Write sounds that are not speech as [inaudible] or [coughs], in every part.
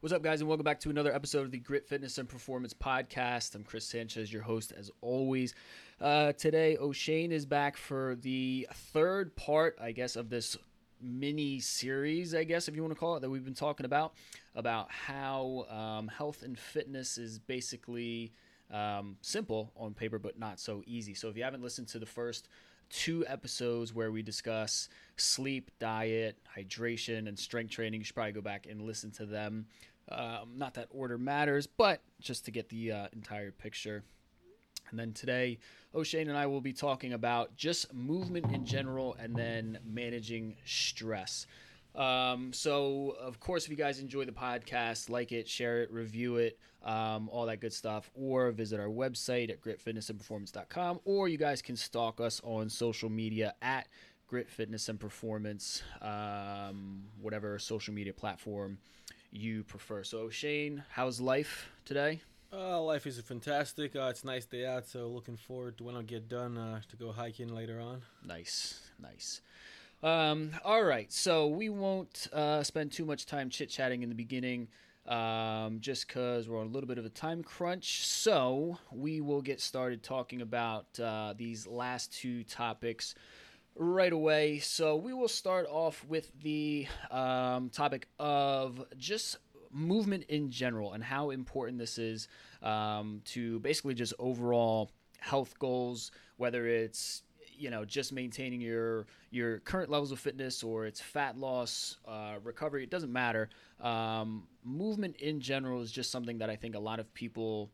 What's up, guys, and welcome back to another episode of the Grit Fitness and Performance Podcast. I'm Chris Sanchez, your host, as always. Uh, today, Oshane is back for the third part, I guess, of this mini series, I guess, if you want to call it, that we've been talking about, about how um, health and fitness is basically um, simple on paper, but not so easy. So if you haven't listened to the first two episodes where we discuss sleep, diet, hydration, and strength training. You should probably go back and listen to them. Um, not that order matters, but just to get the uh, entire picture. And then today, Oshane and I will be talking about just movement in general and then managing stress. Um, so, of course, if you guys enjoy the podcast, like it, share it, review it, um, all that good stuff, or visit our website at gritfitnessandperformance.com, or you guys can stalk us on social media at Grit Fitness and Performance, um, whatever social media platform you prefer. So, Shane, how's life today? Uh, life is fantastic. Uh, it's a nice day out, so looking forward to when I get done uh, to go hiking later on. Nice, nice. Um, all right, so we won't uh, spend too much time chit chatting in the beginning, um, just because we're on a little bit of a time crunch. So we will get started talking about uh, these last two topics right away. So we will start off with the um, topic of just movement in general and how important this is um, to basically just overall health goals, whether it's you know just maintaining your your current levels of fitness or it's fat loss uh, recovery it doesn't matter. Um, movement in general is just something that i think a lot of people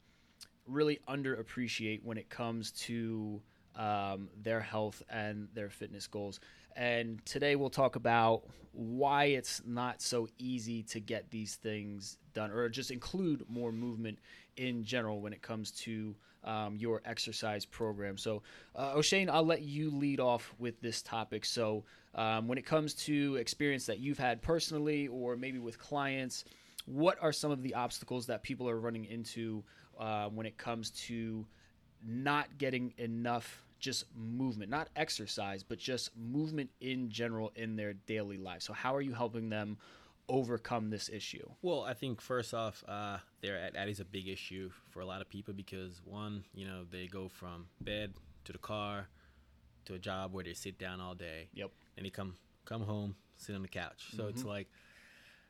really underappreciate when it comes to um, their health and their fitness goals and today we'll talk about why it's not so easy to get these things done or just include more movement in general when it comes to um, your exercise program. So, uh, Oshane, I'll let you lead off with this topic. So, um, when it comes to experience that you've had personally or maybe with clients, what are some of the obstacles that people are running into uh, when it comes to not getting enough just movement, not exercise, but just movement in general in their daily life? So, how are you helping them? overcome this issue? Well, I think first off, uh, there that is a big issue for a lot of people because one, you know, they go from bed to the car to a job where they sit down all day. Yep. And they come come home, sit on the couch. So mm-hmm. it's like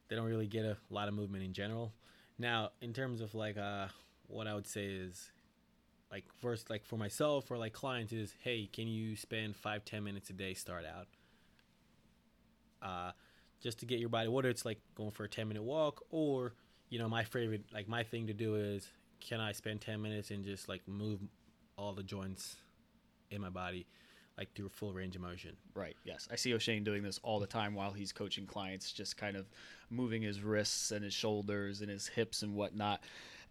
they don't really get a lot of movement in general. Now, in terms of like uh, what I would say is like first like for myself or like clients is hey can you spend five ten minutes a day start out? Uh just to get your body whether it's like going for a 10 minute walk or you know my favorite like my thing to do is can i spend 10 minutes and just like move all the joints in my body like through a full range of motion? Right yes. I see oshane doing this all the time while he's coaching clients just kind of moving his wrists and his shoulders and his hips and whatnot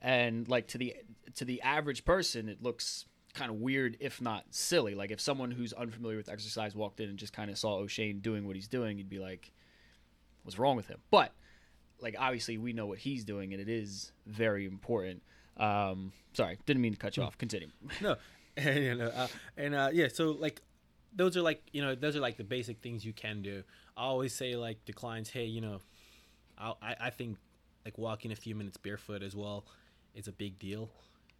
and like to the to the average person it looks kind of weird if not silly like if someone who's unfamiliar with exercise walked in and just kind of saw oshane doing what he's doing you'd be like what's wrong with him. But like obviously we know what he's doing and it is very important. Um, sorry, didn't mean to cut you off. Continue. No, [laughs] and uh, and uh, yeah, so like those are like you know those are like the basic things you can do. I always say like to clients, hey, you know, I I think like walking a few minutes barefoot as well is a big deal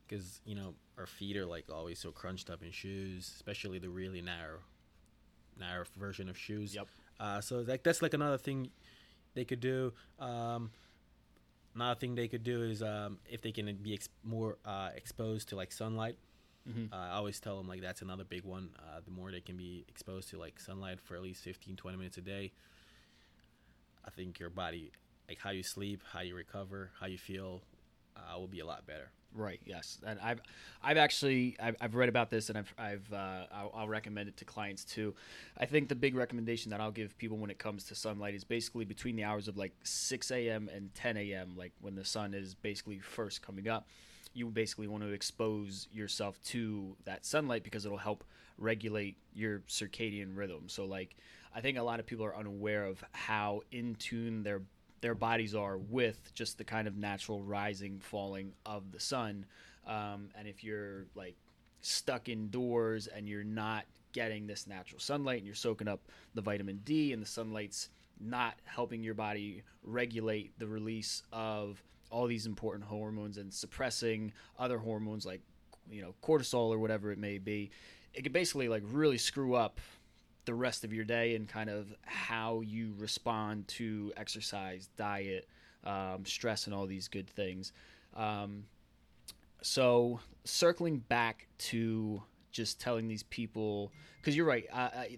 because you know our feet are like always so crunched up in shoes, especially the really narrow narrow version of shoes. Yep. Uh, so like that's like another thing they could do. Um, another thing they could do is um, if they can be ex- more uh, exposed to like sunlight. Mm-hmm. Uh, I always tell them like that's another big one. Uh, the more they can be exposed to like sunlight for at least 15, 20 minutes a day, I think your body, like how you sleep, how you recover, how you feel, will be a lot better. Right. Yes, and I've I've actually I've, I've read about this, and I've I've uh, I'll, I'll, recommend it to clients too. I think the big recommendation that I'll give people when it comes to sunlight is basically between the hours of like 6 a.m. and 10 a.m. Like when the sun is basically first coming up. You basically want to expose yourself to that sunlight because it'll help regulate your circadian rhythm. So like I think a lot of people are unaware of how in tune their their bodies are with just the kind of natural rising falling of the sun. Um, and if you're like stuck indoors and you're not getting this natural sunlight and you're soaking up the vitamin d and the sunlight's not helping your body regulate the release of all these important hormones and suppressing other hormones like you know cortisol or whatever it may be it could basically like really screw up the rest of your day and kind of how you respond to exercise diet um, stress and all these good things. Um, so circling back to just telling these people because you're right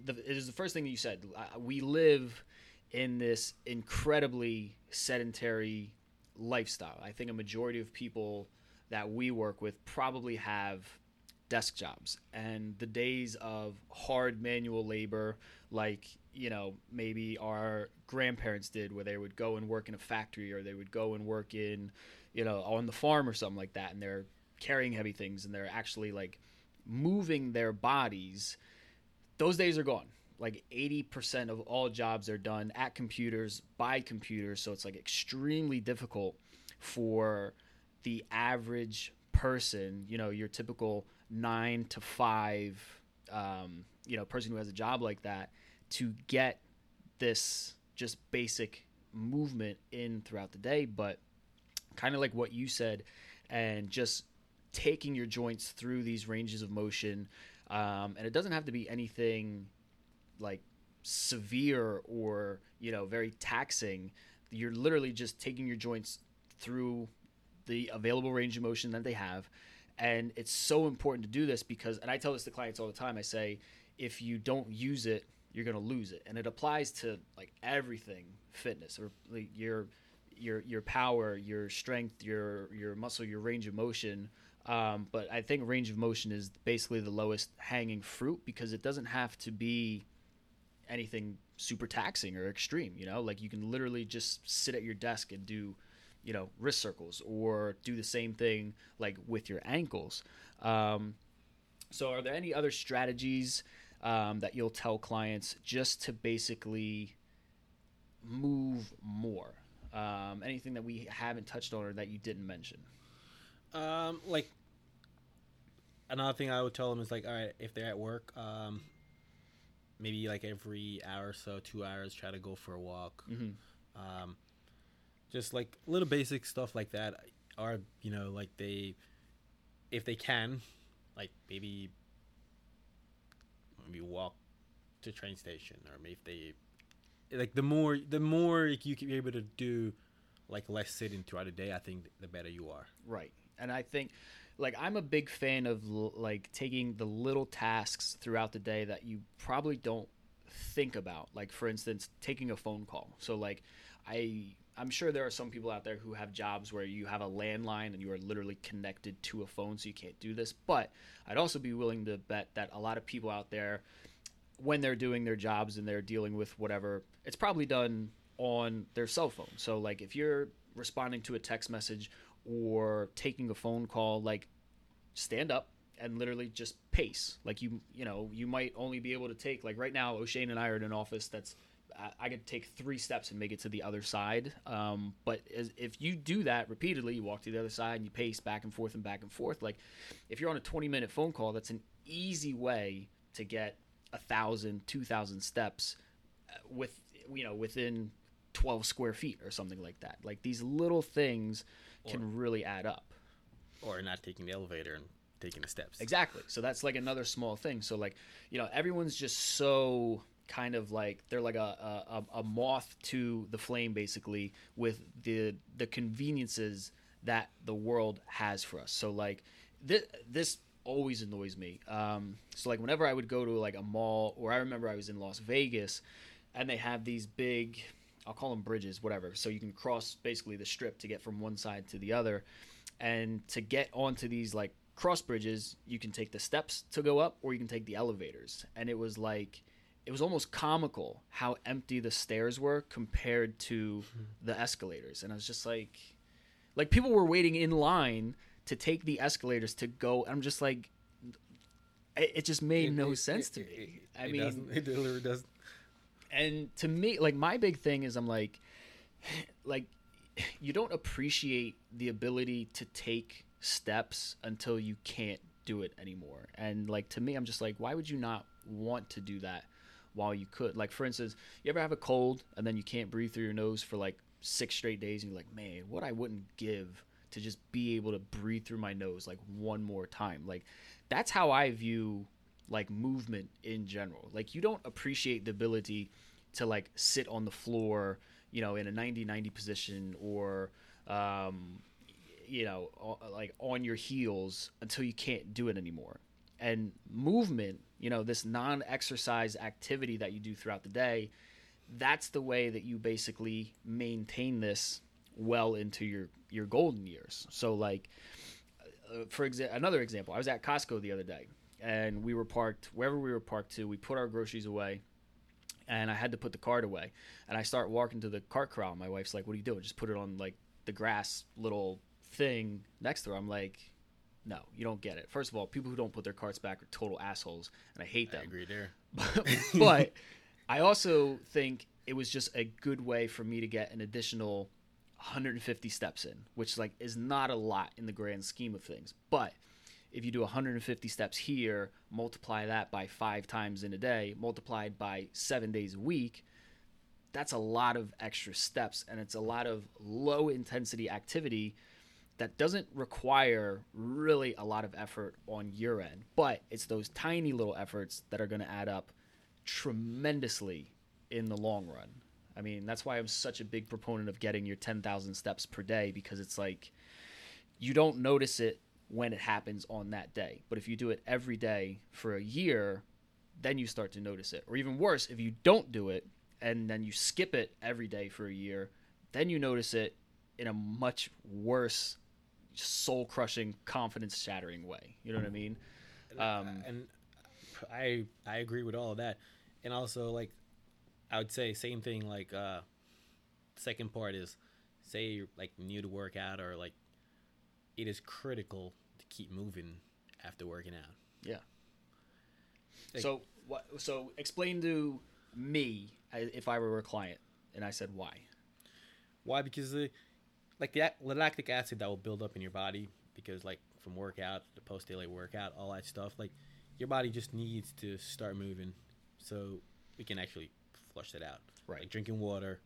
the, it is the first thing that you said. We live in this incredibly sedentary lifestyle. I think a majority of people that we work with probably have desk jobs. And the days of hard manual labor like you know maybe our grandparents did where they would go and work in a factory or they would go and work in you know on the farm or something like that and they're carrying heavy things and they're actually like moving their bodies those days are gone. Like 80% of all jobs are done at computers by computers. So it's like extremely difficult for the average person you know your typical nine to five um, you know person who has a job like that to get this just basic movement in throughout the day. But kind of like what you said and just taking your joints through these ranges of motion um, and it doesn't have to be anything like severe or you know very taxing. You're literally just taking your joints through the available range of motion that they have and it's so important to do this because and i tell this to clients all the time i say if you don't use it you're going to lose it. And it applies to like everything fitness or like your your your power your strength your your muscle your range of motion. Um, but i think range of motion is basically the lowest hanging fruit because it doesn't have to be anything super taxing or extreme you know? Like you can literally just sit at your desk and do you know wrist circles or do the same thing like with your ankles. Um, so are there any other strategies um, that you'll tell clients just to basically move more? Um, anything that we haven't touched on or that you didn't mention? Um, like another thing i would tell them is like all right if they're at work um, maybe like every hour or so two hours try to go for a walk. Mm-hmm. um, just like little basic stuff like that are you know like they if they can like maybe maybe walk to train station or maybe if they like the more the more you can be able to do like less sitting throughout the day i think the better you are. Right. And i think like i'm a big fan of like taking the little tasks throughout the day that you probably don't think about. Like for instance taking a phone call. So like i I'm sure there are some people out there who have jobs where you have a landline and you are literally connected to a phone, so you can't do this. But I'd also be willing to bet that a lot of people out there, when they're doing their jobs and they're dealing with whatever, it's probably done on their cell phone. So, like, if you're responding to a text message or taking a phone call, like, stand up and literally just pace. Like, you, you know, you might only be able to take, like, right now, Oshane and I are in an office that's I could take three steps and make it to the other side. Um, but as, if you do that repeatedly, you walk to the other side and you pace back and forth and back and forth. Like if you're on a 20 minute phone call, that's an easy way to get a thousand, two thousand steps uh, with you know within 12 square feet or something like that. Like these little things can really add up. Or not taking the elevator and taking the steps. Exactly. So that's like another small thing. So like you know everyone's just so kind of like they're like a, a, a moth to the flame basically with the the conveniences that the world has for us. So like this this always annoys me. Um, so like whenever i would go to like a mall or i remember i was in las vegas and they have these big i'll call them bridges whatever. So you can cross basically the strip to get from one side to the other. And to get onto these like cross bridges you can take the steps to go up or you can take the elevators. And it was like it was almost comical how empty the stairs were compared to the escalators. And i was just like like people were waiting in line to take the escalators to go. I'm just like it, it just made it, no it, sense to me. i mean it literally doesn't. And to me like my big thing is i'm like [sighs] like you don't appreciate the ability to take steps until you can't do it anymore. And like to me i'm just like why would you not want to do that while you could. Like for instance, you ever have a cold and then you can't breathe through your nose for like six straight days, and you're like, man, what I wouldn't give to just be able to breathe through my nose like one more time. Like that's how I view like movement in general. Like you don't appreciate the ability to like sit on the floor, you know, in a 90-90 position or um, you know, like on your heels until you can't do it anymore. And movement, you know, this non-exercise activity that you do throughout the day, that's the way that you basically maintain this well into your your golden years. So like uh, for exa- another example, I was at Costco the other day and we were parked wherever we were parked to. We put our groceries away and I had to put the cart away. And I start walking to the cart corral. My wife's like, "What are you doing? Just put it on like the grass little thing next to her." I'm like, "No, you don't get it. First of all, people who don't put their carts back are total assholes, and I hate them." I agree there. [laughs] but I also think it was just a good way for me to get an additional 150 steps in, which like is not a lot in the grand scheme of things. But if you do 150 steps here, multiply that by five times in a day, multiplied by seven days a week, that's a lot of extra steps and it's a lot of low intensity activity that doesn't require really a lot of effort on your end. But it's those tiny little efforts that are going to add up tremendously in the long run. I mean, that's why I'm such a big proponent of getting your 10,000 steps per day because it's like you don't notice it when it happens on that day. But if you do it every day for a year, then you start to notice it. Or even worse, if you don't do it and then you skip it every day for a year, then you notice it in a much worse, soul crushing, confidence shattering way. You know what I mean? Um, and I I agree with all of that. And also like I would say same thing like uh second part is say you're like new to workout or like it is critical to keep moving after working out. Yeah. Like, so what? So explain to me if I were a client and I said why. Why? Because the like the, lactic acid that will build up in your body because like from workout the post daily workout all that stuff like your body just needs to start moving so we can actually flush that out. Right. Like drinking water.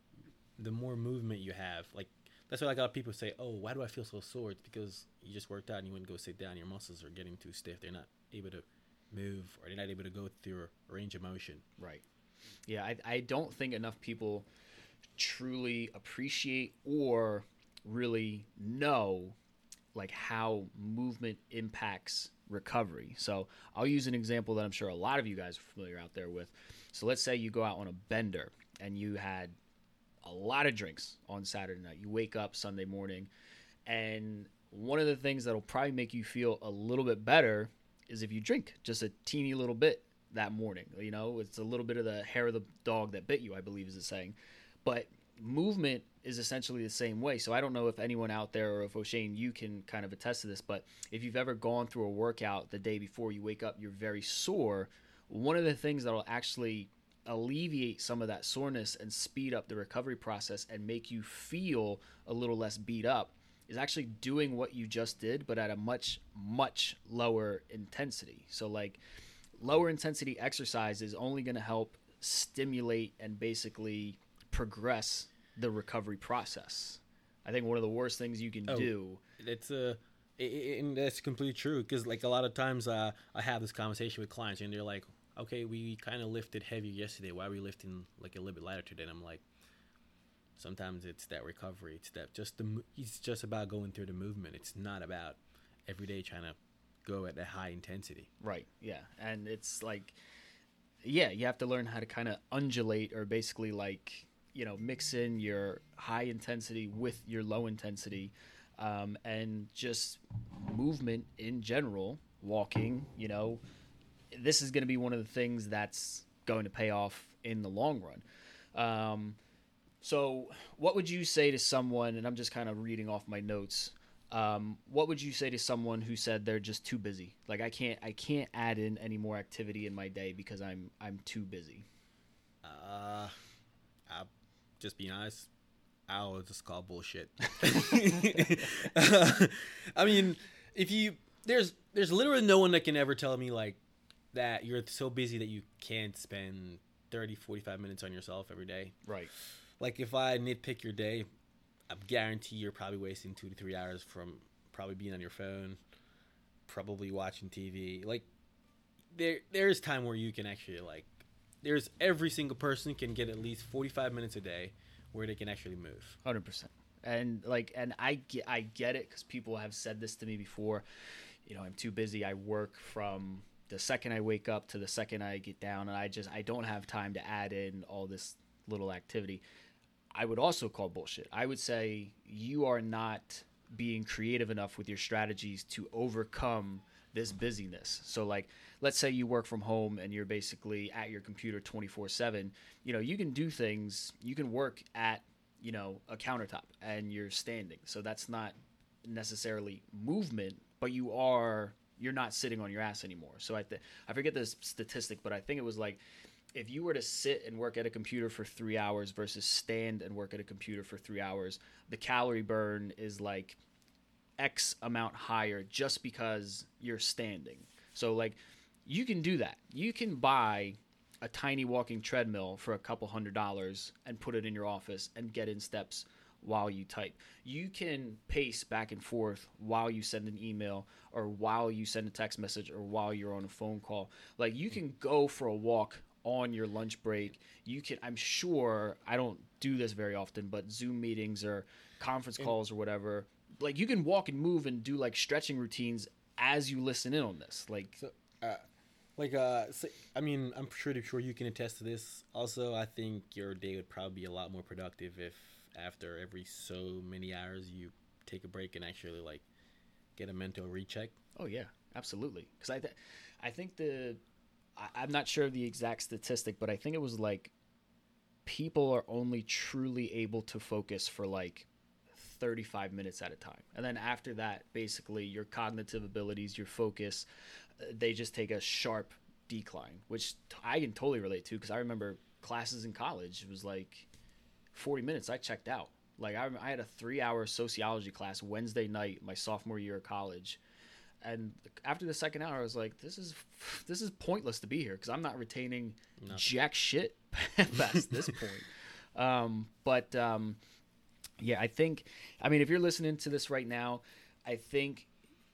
The more movement you have, like that's why like a lot of people say, "Oh, why do I feel so sore?" It's because you just worked out and you wouldn't go sit down. Your muscles are getting too stiff. They're not able to move, or they're not able to go through a range of motion. Right. Yeah, I, I don't think enough people truly appreciate or really know like how movement impacts recovery. So I'll use an example that I'm sure a lot of you guys are familiar out there with. So let's say you go out on a bender and you had a lot of drinks on Saturday night. You wake up Sunday morning, and one of the things that'll probably make you feel a little bit better is if you drink just a teeny little bit that morning. You know, it's a little bit of the hair of the dog that bit you, I believe is the saying. But movement is essentially the same way. So I don't know if anyone out there or if Oshane, you can kind of attest to this, but if you've ever gone through a workout the day before you wake up, you're very sore. One of the things that'll actually alleviate some of that soreness and speed up the recovery process and make you feel a little less beat up is actually doing what you just did but at a much much lower intensity so like lower intensity exercise is only going to help stimulate and basically progress the recovery process i think one of the worst things you can oh, do it's a and that's completely true because like a lot of times uh, i have this conversation with clients and they're like okay, we kind of lifted heavy yesterday. Why are we lifting like a little bit lighter today? And I'm like, sometimes it's that recovery. It's that just the. It's just about going through the movement. It's not about every day trying to go at a high intensity. Right. Yeah. And it's like, yeah, you have to learn how to kind of undulate or basically like you know mix in your high intensity with your low intensity. Um, and just movement in general, walking, you know, this is going to be one of the things that's going to pay off in the long run. Um, so, what would you say to someone? And I'm just kind of reading off my notes. Um, what would you say to someone who said they're just too busy? Like I can't, I can't add in any more activity in my day because I'm, I'm too busy. Uh, just be honest. I'll just call bullshit. [laughs] [laughs] I mean, if you there's there's literally no one that can ever tell me like that you're so busy that you can't spend 30, 45 minutes on yourself every day. Right. Like if I nitpick your day, I guarantee you're probably wasting two to three hours from probably being on your phone, probably watching TV. Like there there is time where you can actually like there's every single person can get at least 45 minutes a day where they can actually move. Hundred percent. And like, and I get, I get it because people have said this to me before. You know, I'm too busy. I work from the second I wake up to the second I get down, and I just I don't have time to add in all this little activity. I would also call bullshit. I would say you are not being creative enough with your strategies to overcome this busyness. So like let's say you work from home and you're basically at your computer 24/7, you know, you can do things, you can work at, you know, a countertop and you're standing. So that's not necessarily movement, but you are you're not sitting on your ass anymore. So I th- I forget the statistic, but I think it was like if you were to sit and work at a computer for three hours versus stand and work at a computer for three hours, the calorie burn is like X amount higher just because you're standing. So, like, you can do that. You can buy a tiny walking treadmill for a couple hundred dollars and put it in your office and get in steps while you type. You can pace back and forth while you send an email or while you send a text message or while you're on a phone call. Like you can go for a walk on your lunch break. You can I'm sure I don't do this very often, but Zoom meetings or conference calls or whatever, like you can walk and move and do like stretching routines as you listen in on this. Like So, uh, like, uh, so, I mean, I'm pretty sure you can attest to this. Also, I think your day would probably be a lot more productive if after every so many hours you take a break and actually like get a mental recheck. Oh yeah, absolutely. Because I, th- I think the, I, I'm not sure of the exact statistic, but I think it was like, people are only truly able to focus for like 35 minutes at a time, and then after that, basically your cognitive abilities, your focus, uh, they just take a sharp decline, which I can totally relate to because I remember classes in college. It was like 40 minutes. I checked out. Like I, I had a three-hour sociology class Wednesday night, my sophomore year of college, and after the second hour, I was like, "This is [laughs] this is pointless to be here because I'm not retaining Nothing. jack shit [laughs] past this [laughs] point." Um, but um, yeah, I think. I mean, if you're listening to this right now, I think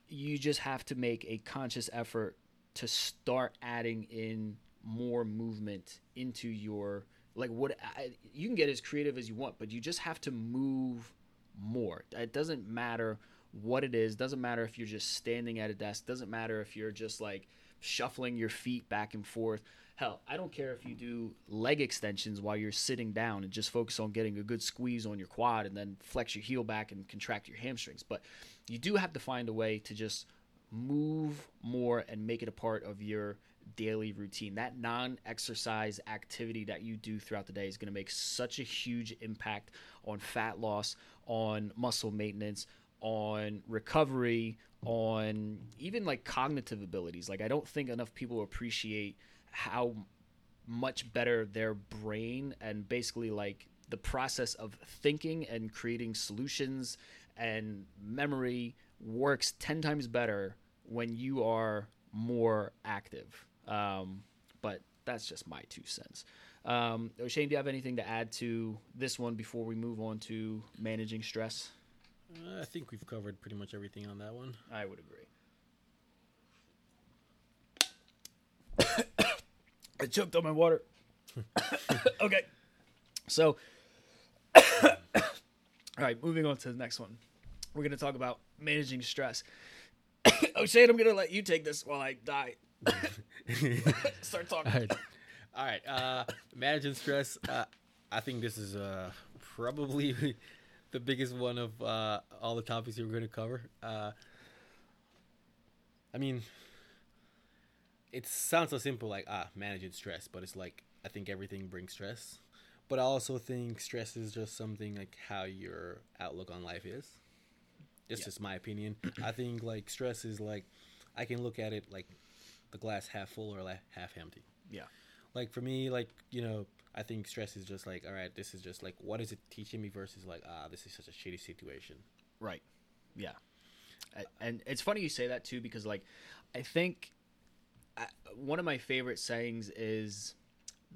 you just have to make a conscious effort to start adding in more movement into your like what I, you can get as creative as you want, but you just have to move more. It doesn't matter what it is. Doesn't matter if you're just standing at a desk. Doesn't matter if you're just like shuffling your feet back and forth. Hell, I don't care if you do leg extensions while you're sitting down and just focus on getting a good squeeze on your quad and then flex your heel back and contract your hamstrings. But you do have to find a way to just move more and make it a part of your daily routine. That non exercise activity that you do throughout the day is going to make such a huge impact on fat loss, on muscle maintenance, on recovery, on even like cognitive abilities. Like, I don't think enough people appreciate how much better their brain and basically like the process of thinking and creating solutions and memory works 10 times better when you are more active. Um, but that's just my two cents. Um, Oshane, do you have anything to add to this one before we move on to managing stress? Uh, I think we've covered pretty much everything on that one. I would agree. [coughs] I choked on my water. [laughs] okay. So, [coughs] [coughs] all right, moving on to the next one. We're going to talk about managing stress. oh, Shane, I'm going to let you take this while I die. [laughs] [laughs] Start talking. All right. All right. Uh, managing stress. Uh, I think this is uh, probably the biggest one of uh, all the topics we're going to cover. Uh, I mean, it sounds so simple, like ah, managing stress, but it's like I think everything brings stress. But I also think stress is just something like how your outlook on life is. It's Yeah. is my opinion. I think like stress is like I can look at it like the glass half full or like half empty Yeah. like for me like you know i think stress is just like all right this is just like what is it teaching me versus like ah this is such a shitty situation Right. Yeah. And it's funny you say that too because like I think one of my favorite sayings is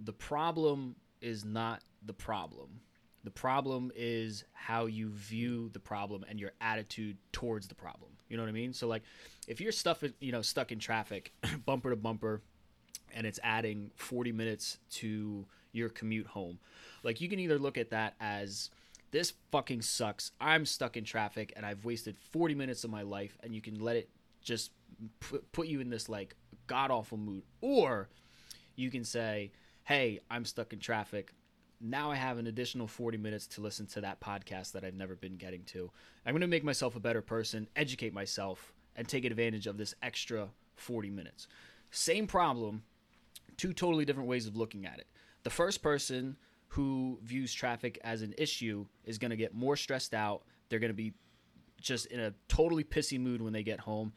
the problem is not the problem. The problem is how you view the problem and your attitude towards the problem. You know what I mean? So like if you're stuff you know stuck in traffic [clears throat] bumper to bumper and it's adding 40 minutes to your commute home. Like you can either look at that as this fucking sucks. I'm stuck in traffic and I've wasted 40 minutes of my life and you can let it just put, you in this like god awful mood or you can say, "Hey, I'm stuck in traffic now I have an additional 40 minutes to listen to that podcast that I've never been getting to. I'm going to make myself a better person, educate myself, and take advantage of this extra 40 minutes. Same problem, two totally different ways of looking at it. The first person who views traffic as an issue is going to get more stressed out. They're going to be just in a totally pissy mood when they get home,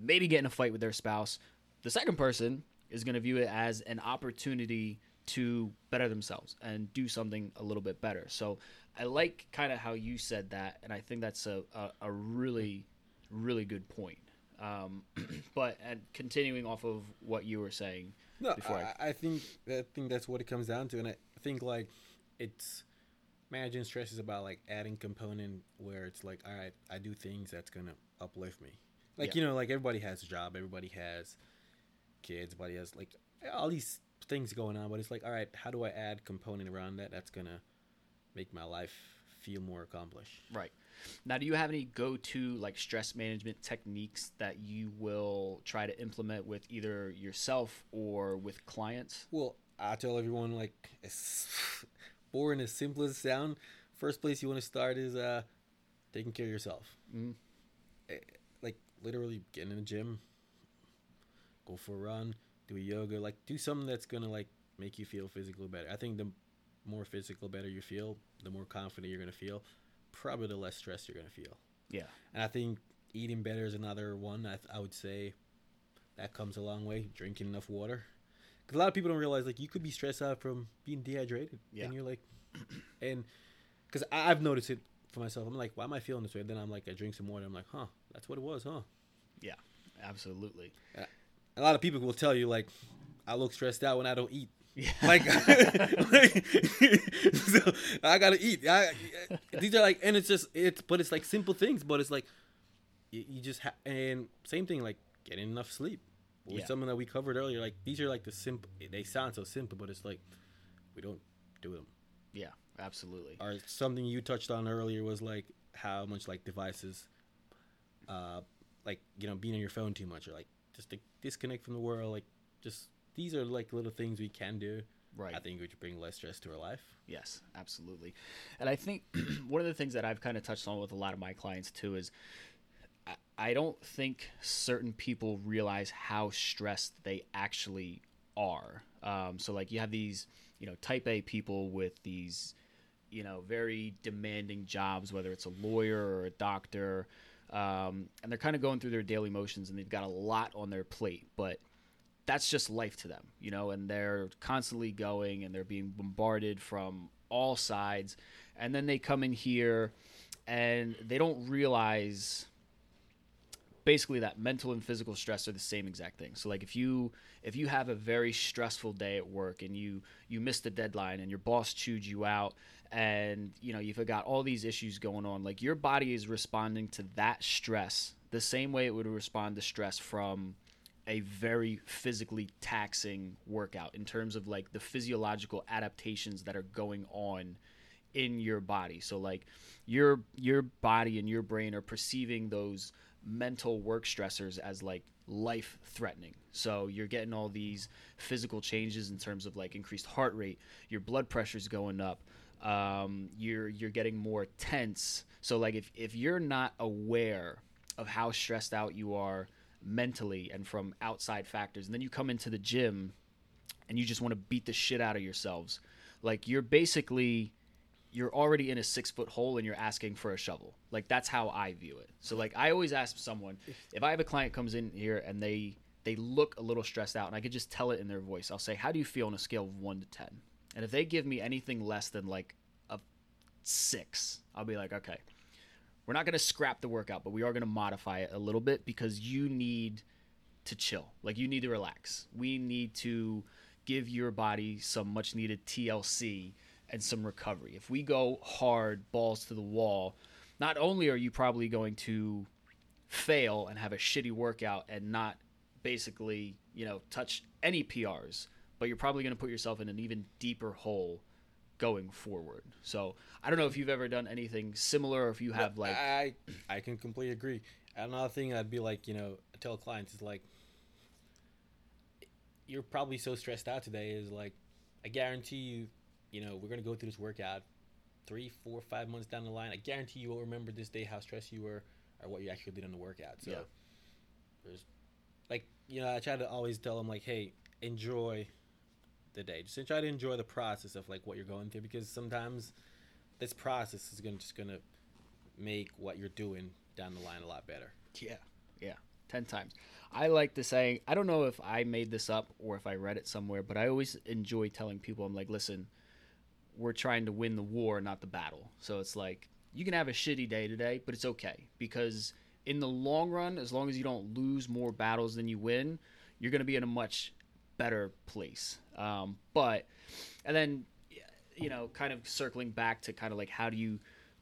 maybe get in a fight with their spouse. The second person is going to view it as an opportunity to better themselves and do something a little bit better. So I like kind of how you said that, and I think that's a, a, a really, really good point. Um, [clears throat] but and continuing off of what you were saying, no, I, I, think I think that's what it comes down to, and I think like it's managing stress is about like adding component where it's like, all right, I do things that's gonna uplift me. Like yeah. you know, like everybody has a job, everybody has kids, everybody has like all these things going on, but it's like, all right, how do I add component around that that's gonna make my life feel more accomplished? Right. Now, do you have any go-to like stress management techniques that you will try to implement with either yourself or with clients? Well, I tell everyone like as boring as simple as it sounds. First place you want to start is uh, taking care of yourself. Mm. Like literally getting in the gym, go for a run, do yoga, like do something that's gonna like make you feel physically better. I think the more physical better you feel, the more confident you're gonna feel. Probably the less stress you're gonna feel. Yeah. And I think eating better is another one. I, I would say that comes a long way. Drinking enough water. Because a lot of people don't realize like you could be stressed out from being dehydrated. Yeah. And you're like, [clears throat] and because I've noticed it for myself. I'm like, why am I feeling this way? And then I'm like, I drink some water. I'm like, huh, that's what it was, huh? Yeah, absolutely a lot of people will tell you like I look stressed out when I don't eat. Yeah. [laughs] Like, like [laughs] so I gotta eat. I, these are like, and it's just it's, but it's like simple things. But it's like you, you just have, and same thing like getting enough sleep. Yeah. Something that we covered earlier. Like these are like the simple. They sound so simple, but it's like we don't do them. Yeah, absolutely. Or something you touched on earlier was like how much like devices, uh, like you know being on your phone too much or like just to disconnect from the world. Like, just these are like little things we can do. Right. I think which bring less stress to our life. Yes, absolutely. And I think [clears throat] one of the things that I've kind of touched on with a lot of my clients too is I, I don't think certain people realize how stressed they actually are. Um, so like you have these, you know, type A people with these, you know, very demanding jobs, whether it's a lawyer or a doctor um, and they're kind of going through their daily motions and they've got a lot on their plate but that's just life to them you know and they're constantly going and they're being bombarded from all sides. And then they come in here and they don't realize basically that mental and physical stress are the same exact thing. So like if you if you have a very stressful day at work and you you missed the deadline and your boss chewed you out and you know you've got all these issues going on like your body is responding to that stress the same way it would respond to stress from a very physically taxing workout in terms of like the physiological adaptations that are going on in your body so like your your body and your brain are perceiving those mental work stressors as like life threatening so you're getting all these physical changes in terms of like increased heart rate your blood pressure's going up um, you're you're getting more tense. So like if if you're not aware of how stressed out you are mentally and from outside factors, and then you come into the gym and you just want to beat the shit out of yourselves, like you're basically you're already in a six foot hole and you're asking for a shovel. Like that's how I view it. So like I always ask someone if I have a client comes in here and they they look a little stressed out and I could just tell it in their voice. I'll say, "How do you feel on a scale of 1 to 10?" And if they give me anything less than like a six, I'll be like, okay, we're not going to scrap the workout, but we are going to modify it a little bit because you need to chill. Like you need to relax. We need to give your body some much needed TLC and some recovery. If we go hard, balls to the wall, not only are you probably going to fail and have a shitty workout and not basically, you know, touch any PRs, but you're probably going to put yourself in an even deeper hole going forward. So I don't know if you've ever done anything similar, or if you have like I I can completely agree. Another thing I'd be like, you know, tell clients is like, you're probably so stressed out today. Is like, I guarantee you, you know, we're gonna go through this workout three, four, five months down the line. I guarantee you will remember this day how stressed you were or what you actually did on the workout. So Yeah. there's like, you know, I try to always tell them like, hey, enjoy the day. Just try to enjoy the process of like what you're going through because sometimes this process is gonna just gonna make what you're doing down the line a lot better. Yeah, yeah, ten times. I like the saying. I don't know if I made this up or if I read it somewhere, but I always enjoy telling people, I'm like, listen, we're trying to win the war, not the battle. So it's like you can have a shitty day today, but it's okay because in the long run, as long as you don't lose more battles than you win, you're going to be in a much better place. Um, but and then you know, kind of circling back to kind of like how do you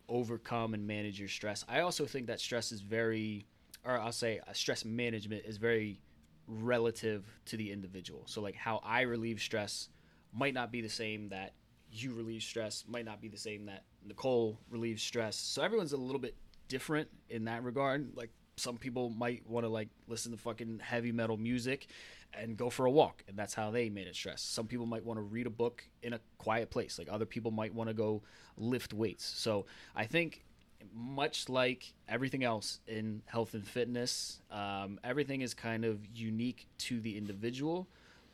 overcome and manage your stress. I also think that stress is very, or I'll say uh, stress management is very relative to the individual. So, like, how I relieve stress might not be the same that you relieve stress, might not be the same that Nicole relieves stress. So, everyone's a little bit different in that regard. Like, some people might want to like listen to fucking heavy metal music and go for a walk and that's how they manage stress. Some people might want to read a book in a quiet place like other people might want to go lift weights. So i think much like everything else in health and fitness um, everything is kind of unique to the individual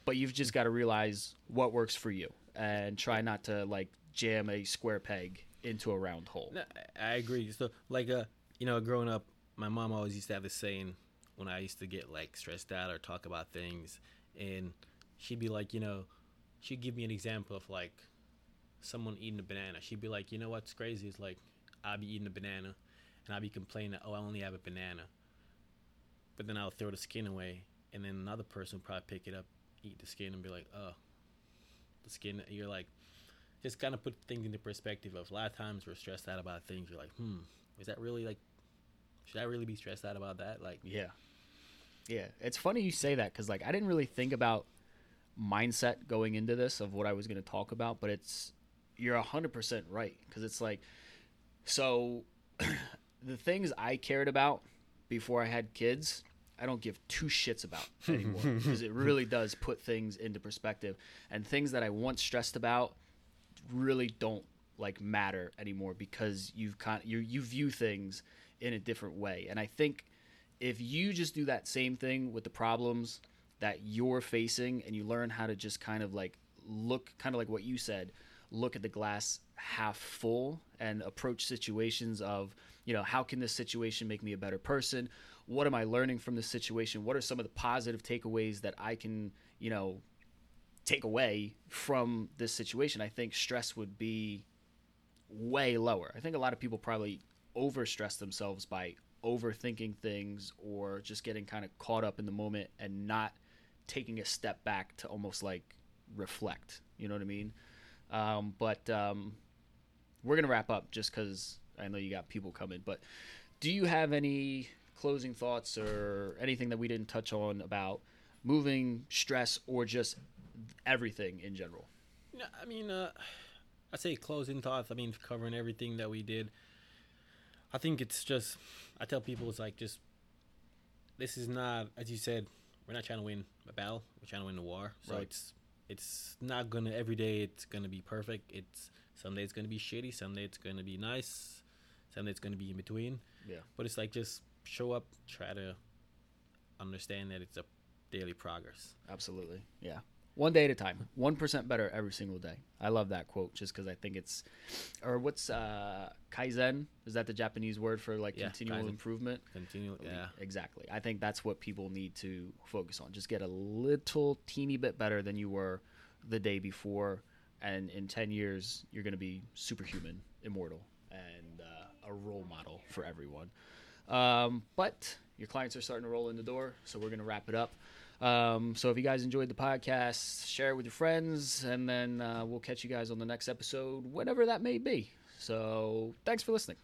but you've just got to realize what works for you and try not to like jam a square peg into a round hole. I agree. So, like, uh, you know, growing up, my mom always used to have this saying when I used to get like stressed out or talk about things, and she'd be like, you know, she'd give me an example of like someone eating a banana. She'd be like, you know what's crazy is like I'll be eating a banana, and I'll be complaining, that, oh, I only have a banana, but then I'll throw the skin away, and then another person would probably pick it up, eat the skin, and be like, oh, the skin. You're like just kind of put things into perspective of a lot of times we're stressed out about things you're like hmm is that really like should i really be stressed out about that like Yeah. Yeah. It's funny you say that because, like, I didn't really think about mindset going into this of what I was going to talk about, but it's, you're 100% right. Because it's like, so [clears throat] the things I cared about before I had kids, I don't give two shits about [laughs] anymore because it really does put things into perspective. And things that I once stressed about really don't like matter anymore because you've kind you you view things in a different way. And I think if you just do that same thing with the problems that you're facing and you learn how to just kind of like look kind of like what you said, look at the glass half full and approach situations of, you know, how can this situation make me a better person? What am I learning from this situation? What are some of the positive takeaways that I can, you know, take away from this situation? I think stress would be way lower. I think a lot of people probably overstress themselves by overthinking things or just getting kind of caught up in the moment and not taking a step back to almost like reflect. You know what I mean? Um, but um, we're gonna wrap up just because I know you got people coming. But do you have any closing thoughts or anything that we didn't touch on about moving stress or just everything in general? No, I mean, uh, I say closing thoughts. I mean, covering everything that we did. I think it's just. I tell people it's like just. This is not, as you said, we're not trying to win a battle. We're trying to win the war. So Right. it's it's not gonna every day. It's gonna be perfect. It's someday it's gonna be shitty. Someday it's gonna be nice. Someday it's gonna be in between. Yeah. But it's like just show up. Try to understand that it's a daily progress. Absolutely. Yeah. One day at a time. 1% better every single day. I love that quote just because I think it's, or what's uh, Kaizen? Is that the Japanese word for like Yeah, continual Kaizen. improvement? Continue. Yeah. Exactly. I think that's what people need to focus on. Just get a little teeny bit better than you were the day before. And in 10 years, you're going to be superhuman, immortal, and uh, a role model for everyone. Um, but your clients are starting to roll in the door, so we're going to wrap it up. Um, so if you guys enjoyed the podcast, share it with your friends, and then uh, we'll catch you guys on the next episode, whenever that may be. So thanks for listening.